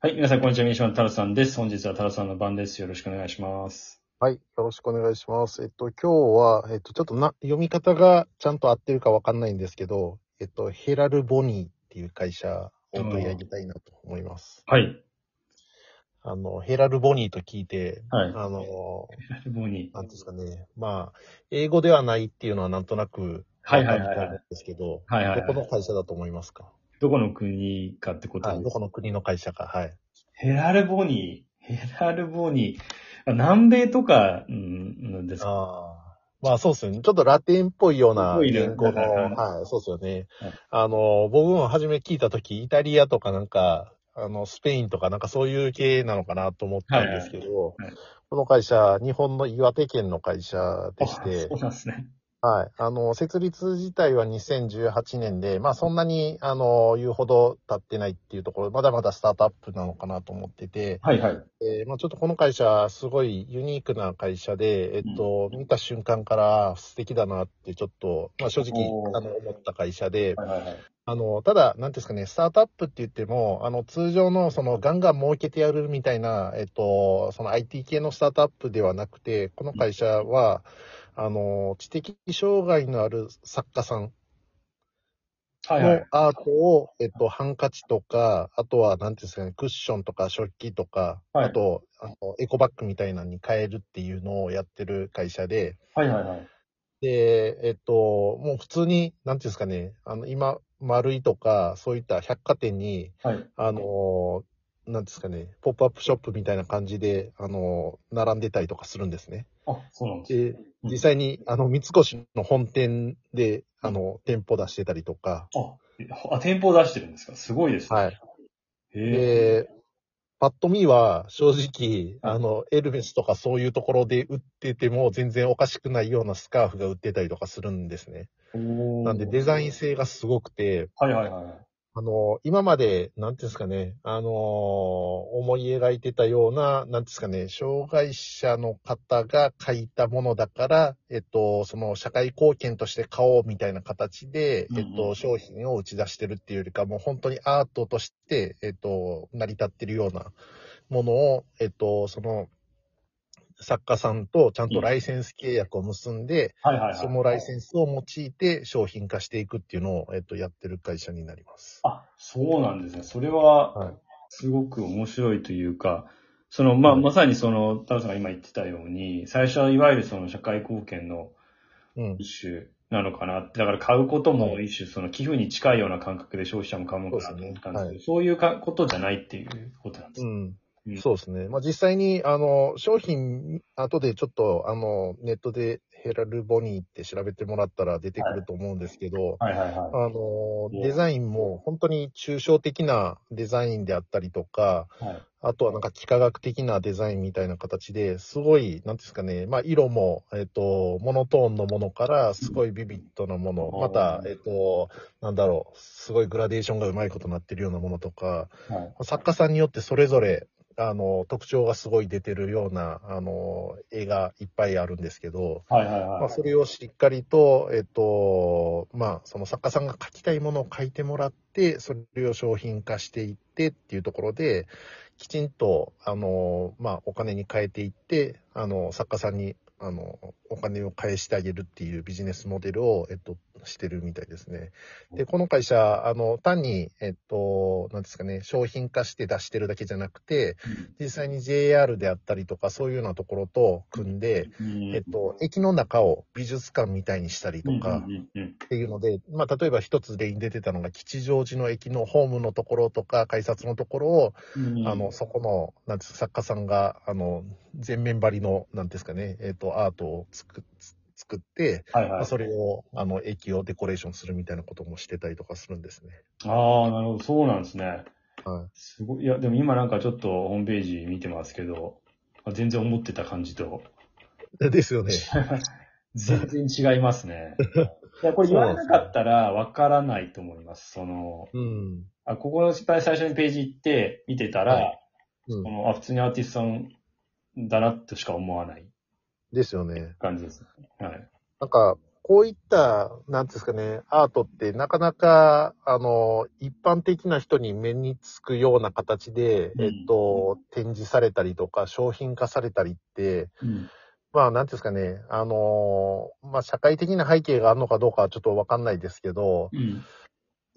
はい、皆さん、こんにちは。三島太郎さんです。本日は太郎さんの番です。よろしくお願いします。はい。よろしくお願いします。えっと、今日は、えっと、ちょっとな、読み方がちゃんと合ってるかわかんないんですけど、えっと、ヘラルボニーっていう会社を取り上げたいなと思います。はい。あの、ヘラルボニーと聞いて、はい。あの、ボニー。なんていうんですかね。まあ、英語ではないっていうのはなんとなく、はいはいはいはいわかると思うんですけど、はいはいはいどこの会社だと思いますか？どこの国かってこと？はい。どこの国の会社か。はい。ヘラルボニー。ヘラルボニー。あ南米とか、うん、なんですか？ああ。まあそうですよね。ちょっとラテンっぽいようなぽいね言語の、はいそうですよねはい。あの、僕も初め聞いたとき、イタリアとかなんか、あの、スペインとかなんかそういう系なのかなと思ったんですけどはいはい、この会社、日本の岩手県の会社でしあてそう、なんですね。はい。あの、設立自体は2018年で、まあそんなに、あの、言うほど経ってないっていうところ、まだまだスタートアップなのかなと思ってて、はいはい。えーまあ、ちょっとこの会社、すごいユニークな会社で、えっと、見た瞬間から素敵だなって、ちょっと、まあ、正直あの、思った会社で、はいはいはい。あの、ただ、なんですかね、スタートアップって言っても、あの、通常の、その、ガンガン儲けてやるみたいな、えっと、その IT 系のスタートアップではなくて、この会社は、あの、知的障害のある作家さんの。アートを、えっと、ハンカチとか、あとは、なんていうんですかね、クッションとか食器とか、はいあと、あの、エコバッグみたいなのに変えるっていうのをやってる会社で、はいはいはい。で、えっと、もう普通に、なんていうんですかね、あの、今、丸いとか、そういった百貨店に、はい。あの、なんですかね、ポップアップショップみたいな感じで、あの、並んでたりとかするんですね。あ、そうなんですね。で、実際に、あの、三越の本店で、あの、店舗出してたりとか、あ、あ、店舗出してるんですか？すごいですね。はい。へえ。で、パッと見は正直、あの、エルメスとかそういうところで売ってても全然おかしくないようなスカーフが売ってたりとかするんですね。おーなんでデザイン性がすごくて、はいはいはいはい。あの、今まで、なんていうんですかね、あの思い描いてたような、なんていうんですかね、障害者の方が書いたものだから、えっと、その社会貢献として買おうみたいな形で、えっと、商品を打ち出してるっていうよりか、もう本当にアートとして、えっと、成り立ってるようなものを、えっと、その、作家さんとちゃんとライセンス契約を結んで、はいはいはい。そのライセンスを用いて商品化していくっていうのを、えっと、やってる会社になります。あ、そうなんですね。それははい、すごく面白いというか、その、まあ、はいまさにその、太郎さんが今言ってたように、最初はいわゆるその社会貢献のうん。一種なのかなって、だから買うことも一種その寄付に近いような感覚で消費者も買うものかなったんですけど、そういうかことじゃないっていうことなんですね。うん。うんそうですね。まあ、実際に、あの、商品、後でちょっと、あの、ネットでヘラルボニーって調べてもらったら出てくると思うんですけど、はいはいはい。あの、デザインも本当に抽象的なデザインであったりとか、はいあとはなんか幾何学的なデザインみたいな形ですごい、なんですかね、まあ色も、えっ、と、モノトーンのものからすごいビビッドなもの、うんまた、えっ、と、なんだろう、すごいグラデーションがうまいことになってるようなものとか、はい。作家さんによってそれぞれ、あの、特徴がすごい出てるような、あの、絵がいっぱいあるんですけど、はいはいはい。まあ、それをしっかりと、えっと、まあ、その作家さんが書きたいものを書いてもらって、それを商品化していってっていうところで、きちんと、あの、まあ、お金に変えていって、あの、作家さんに、あの、お金を返してあげるっていうビジネスモデルを、えっと、してるみたいですね。で、この会社、あの、単に、えっと、なんですかね、商品化して出してるだけじゃなくて、実際に JR であったりとか、そういうようなところと組んで、うん。えっと、駅の中を美術館みたいにしたりとかっていうので、まあ、例えば一つ例に出てたのが、吉祥寺の駅のホームのところとか、改札のところを、うん。あの、そこの、なんです作家さんが、あの、全面張りの、なんですかね、えっと、アートを作っ作って、はいはい。まあそれを、あの、駅をデコレーションするみたいなこともしてたりとかするんですね。ああ、なるほど。そうなんですね。はい。すごい。いや、でも今なんかちょっとホームページ見てますけど、あ全然思ってた感じと、ですよね。全然違いますね。いや、これ言わなかったらわからないと思います。その、うん。あ、ここの最初にページ行って見てたら、はうんあ、普通にアーティストさんだなとしか思わないですよね。感じですね。はい。なんか、こういった、なんですかね、アートってなかなか、あの、一般的な人に目につくような形で、うんえっと、展示されたりとか、商品化されたりって、うん。まあ、なんですかね、あの、まあ、社会的な背景があるのかどうかはちょっとわかんないですけど、うん。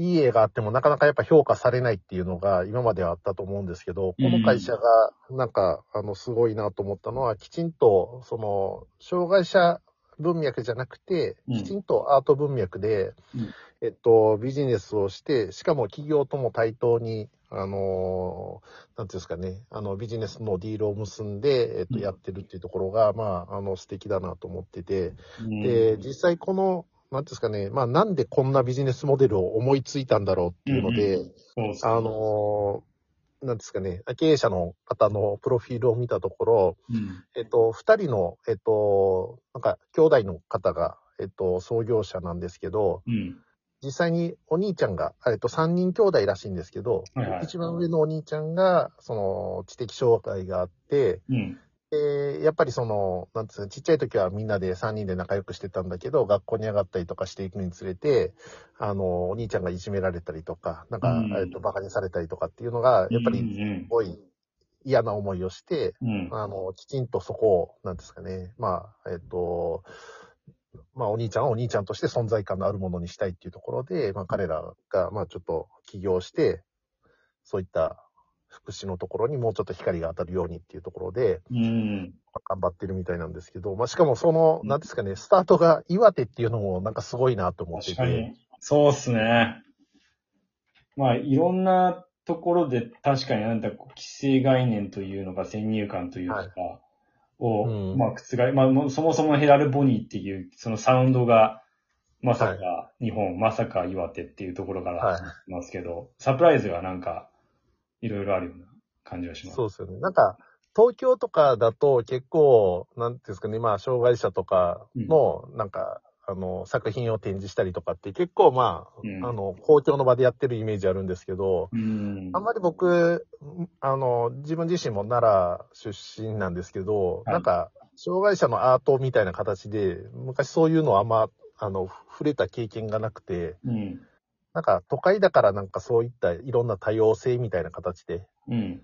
いい絵があってもなかなかやっぱ評価されないっていうのが今まではあったと思うんですけど、こうん。の会社がなんか、あの、すごいなと思ったのは、きちんと、その、障害者文脈じゃなくて、うん。きちんとアート文脈で、うん。えっと、ビジネスをして、しかも企業とも対等に、あのーなんていうんですかね、あの、ビジネスのディールを結んで、えっと、うん。やってるっていうところが、まあ、あの、素敵だなと思ってて、うん。で、実際この、なんですかね、まあなんでこんなビジネスモデルを思いついたんだろうっていうので、そうそうあのーなんですかね、経営者の方のプロフィールを見たところ、うん。えっと、二人の、えっと、なんか、兄弟の方が、えっと、創業者なんですけど、うん。実際にお兄ちゃんが、えっと、三人兄弟らしいんですけど、はいはい一番上のお兄ちゃんが、その、知的障害があって、うん。で、やっぱりその、なんつうの、ちっちゃい時はみんなで3人で仲良くしてたんだけど、学校に上がったりとかしていくにつれて、あの、お兄ちゃんがいじめられたりとか、なんか、うんえっと、馬鹿にされたりとかっていうのが、やっぱり、すうんごい嫌な思いをして。あの、きちんとそこを、なんですかね、まあ、えっと、まあ、お兄ちゃんはお兄ちゃんとして存在感のあるものにしたいっていうところで、まあ、彼らが、まあ、ちょっと起業して、そういった福祉のところにもうちょっと光が当たるようにっていうところで、うん。まあ頑張ってるみたいなんですけど、まあ、しかもその、うんなんですかね、スタートが岩手っていうのもなんかすごいなと思ってて、確かに。そうっすね。まあ、いろんなところで確かになんだ、こう既成概念というのが先入観というか、はいを、うんまあ、覆まあ、そもそもヘラルボニーっていう、そのサウンドが、まさかは日本、まさか岩手っていうところからまってますけど、サプライズがなんか、いろいろあるような感じがします。そうですよね。なんか、東京とかだと結構、なんていうんですかね、まあ、障害者とかの、なんか、あの、作品を展示したりとかって結構まあ、うんあの、公共の場でやってるイメージあるんですけど、うん。あんまり僕、あの、自分自身も奈良出身なんですけど、はいなんか、障害者のアートみたいな形で、昔そういうのはあんま、あの、触れた経験がなくて、うん。なんか都会だからなんかそういったいろんな多様性みたいな形で、うん。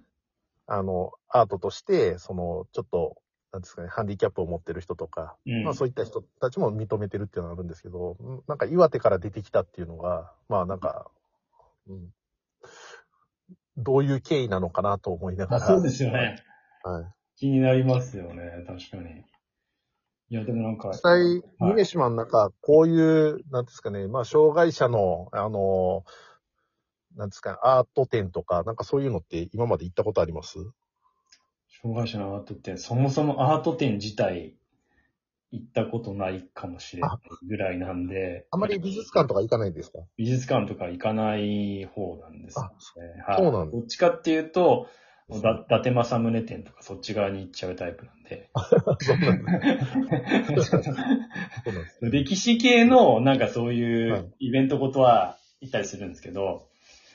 あの、アートとして、その、ちょっと、なんですかね、ハンディキャップを持ってる人とか、うん。まあそういった人たちも認めてるっていうのがあるんですけど、うんなんか岩手から出てきたっていうのが、まあなんか、うん、どういう経緯なのかなと思いながら。あそうですよね。はい。気になりますよね、確かに。いや、でもなんか、実際、はい。ミネシマの中、こういう、なんですかね、まあ障害者の、あの、なんですか、アート展とか、なんかそういうのって今まで行ったことあります？障害者のアート展、そもそもアート展自体行ったことないかもしれないぐらいなんで、あまり美術館とか行かないですか？美術館とか行かない方なんですよね。はいそうなんだ。どっちかっていうと、だ伊達政宗展とかそっち側に行っちゃうタイプなんで。そうなんです。そうなんです。歴史系のなんかそういはいうイベントことは行ったりするんですけど、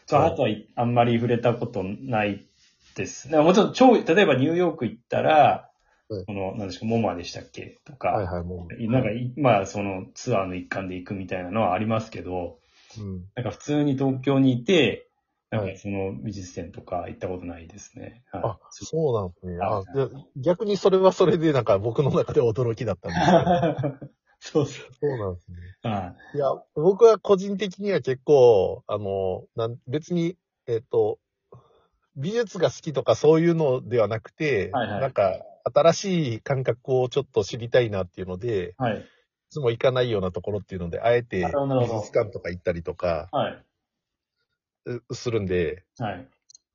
そうはいあとはいあんまり触れたことないです。なんかもちろん超、例えばニューヨーク行ったら、はいこの、何ですか、モマでしたっけとか、はいはい、もう。なんかい、まあそのツアーの一環で行くみたいなのはありますけど、うん。なんか普通に東京にいて、なんはいかその美術展とか行ったことないですね。はいあ、そうなんですね。あはいで逆にそれはそれでなんか僕の中で驚きだったんですけど。そうそう。そうなんですね。はいや、僕は個人的には結構、あの、なん別に、えっ、と、美術が好きとかそういうのではなくて、はいはいなんか、新しい感覚をちょっと知りたいなっていうので、いはい。つも行かないようなところっていうので、あえて美術館とか行ったりとかはい。うするんで、はい。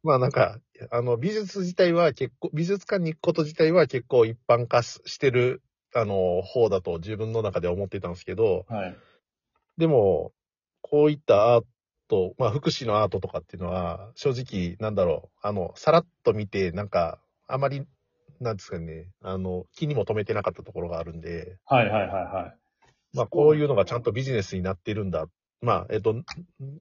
まあなんか、あの、美術自体は結構、美術館に行くこと自体は結構一般化ししてる、あの、方だと自分の中では思ってたんですけど、はい。でも、こういったアート、まあ、福祉のアートとかっていうのは、正直、なんだろう、あの、さらっと見て、なんか、あまり、なんですかね、あの、気にも留めてなかったところがあるんで、はいはいはいはい。まあ、こういうのがちゃんとビジネスになってるんだ。まあ、えっと、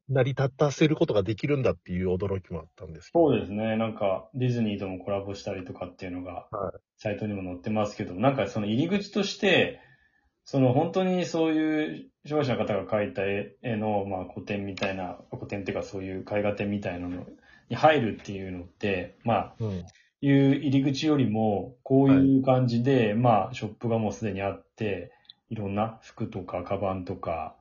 成り立たせることができるんだっていう驚きもあったんですけど。そうですね。なんか、ディズニーともコラボしたりとかっていうのがは、サイトにも載ってますけど、なんかその入り口として、その本当にそういう障害者の方が描いた絵の、まあ、古典みたいな、古典っていうかそういう絵画展みたいなのに入るっていうのって、まあ、うん、いう入り口よりも、こういう感じで、はい、まあ、ショップがもうすでにあって、いろんな服とか、カバンとか、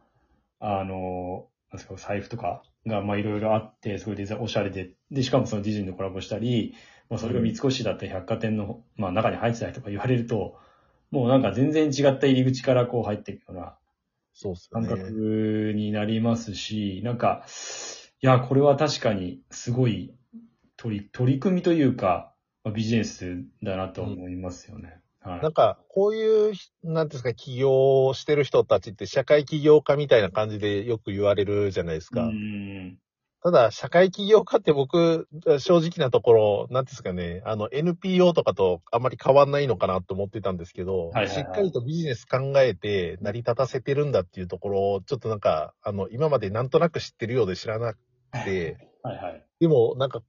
あの、なんですか、財布とかが、まあ、いろいろあって、それでおしゃれで、で、しかもそのディズニーとコラボしたり、まあ、それが三越だった百貨店の、まあ、中に入ってたりとか言われると、もうなんか全然違った入り口からこう入っていくような、そうすね。感覚になりますし、なんか、いや、これは確かにすごい取り、取り組みというか、ビジネスだなと思いますよね。はい、なんか、こういう、なんですか、起業してる人たちって社会起業家みたいな感じでよく言われるじゃないですか。うん。ただ、社会起業家って僕、正直なところ、なんですかね、あの、NPO とかとあまり変わんないのかなと思ってたんですけど、はいはいはい、しっかりとビジネス考えて成り立たせてるんだっていうところを、ちょっとなんか、あの、今までなんとなく知ってるようで知らなくて、はいはい。でも、なんか、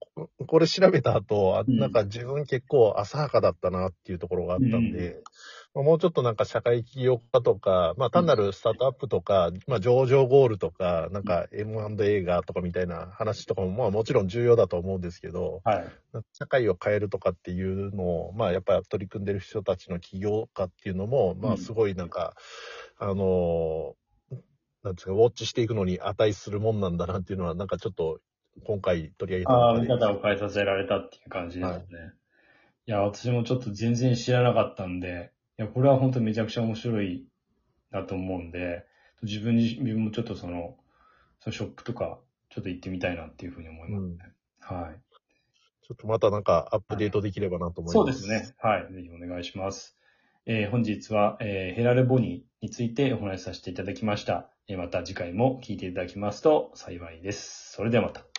これ調べた後、なんか自分結構浅はかだったなっていうところがあったんで、うん、もうちょっとなんか社会起業家とか、まあ単なるスタートアップとか、まあ上場ゴールとか、なんか M&A がとかみたいな話とかも、まあもちろん重要だと思うんですけど、はい。社会を変えるとかっていうのを、まあやっぱ取り組んでる人たちの起業家っていうのも、まあすごいなんか、うん、あの、なんですか、ウォッチしていくのに値するもんなんだなっていうのは、なんかちょっと今回取り上げたああ、見方を変えさせられたっていう感じですね。はい、いや、私もちょっと全然知らなかったんで、いや、これは本当めちゃくちゃ面白いなと思うんで、自分自身もちょっとその、そのショップとか、ちょっと行ってみたいなっていうふうに思いますね。うん、はい。ちょっとまたなんかアップデートできればなと思います。そうですね。はい。ぜひお願いします。えー、本日は、えー、ヘラルボニーについてお話しさせていただきました。えー、また次回も聞いていただきますと幸いです。それではまた。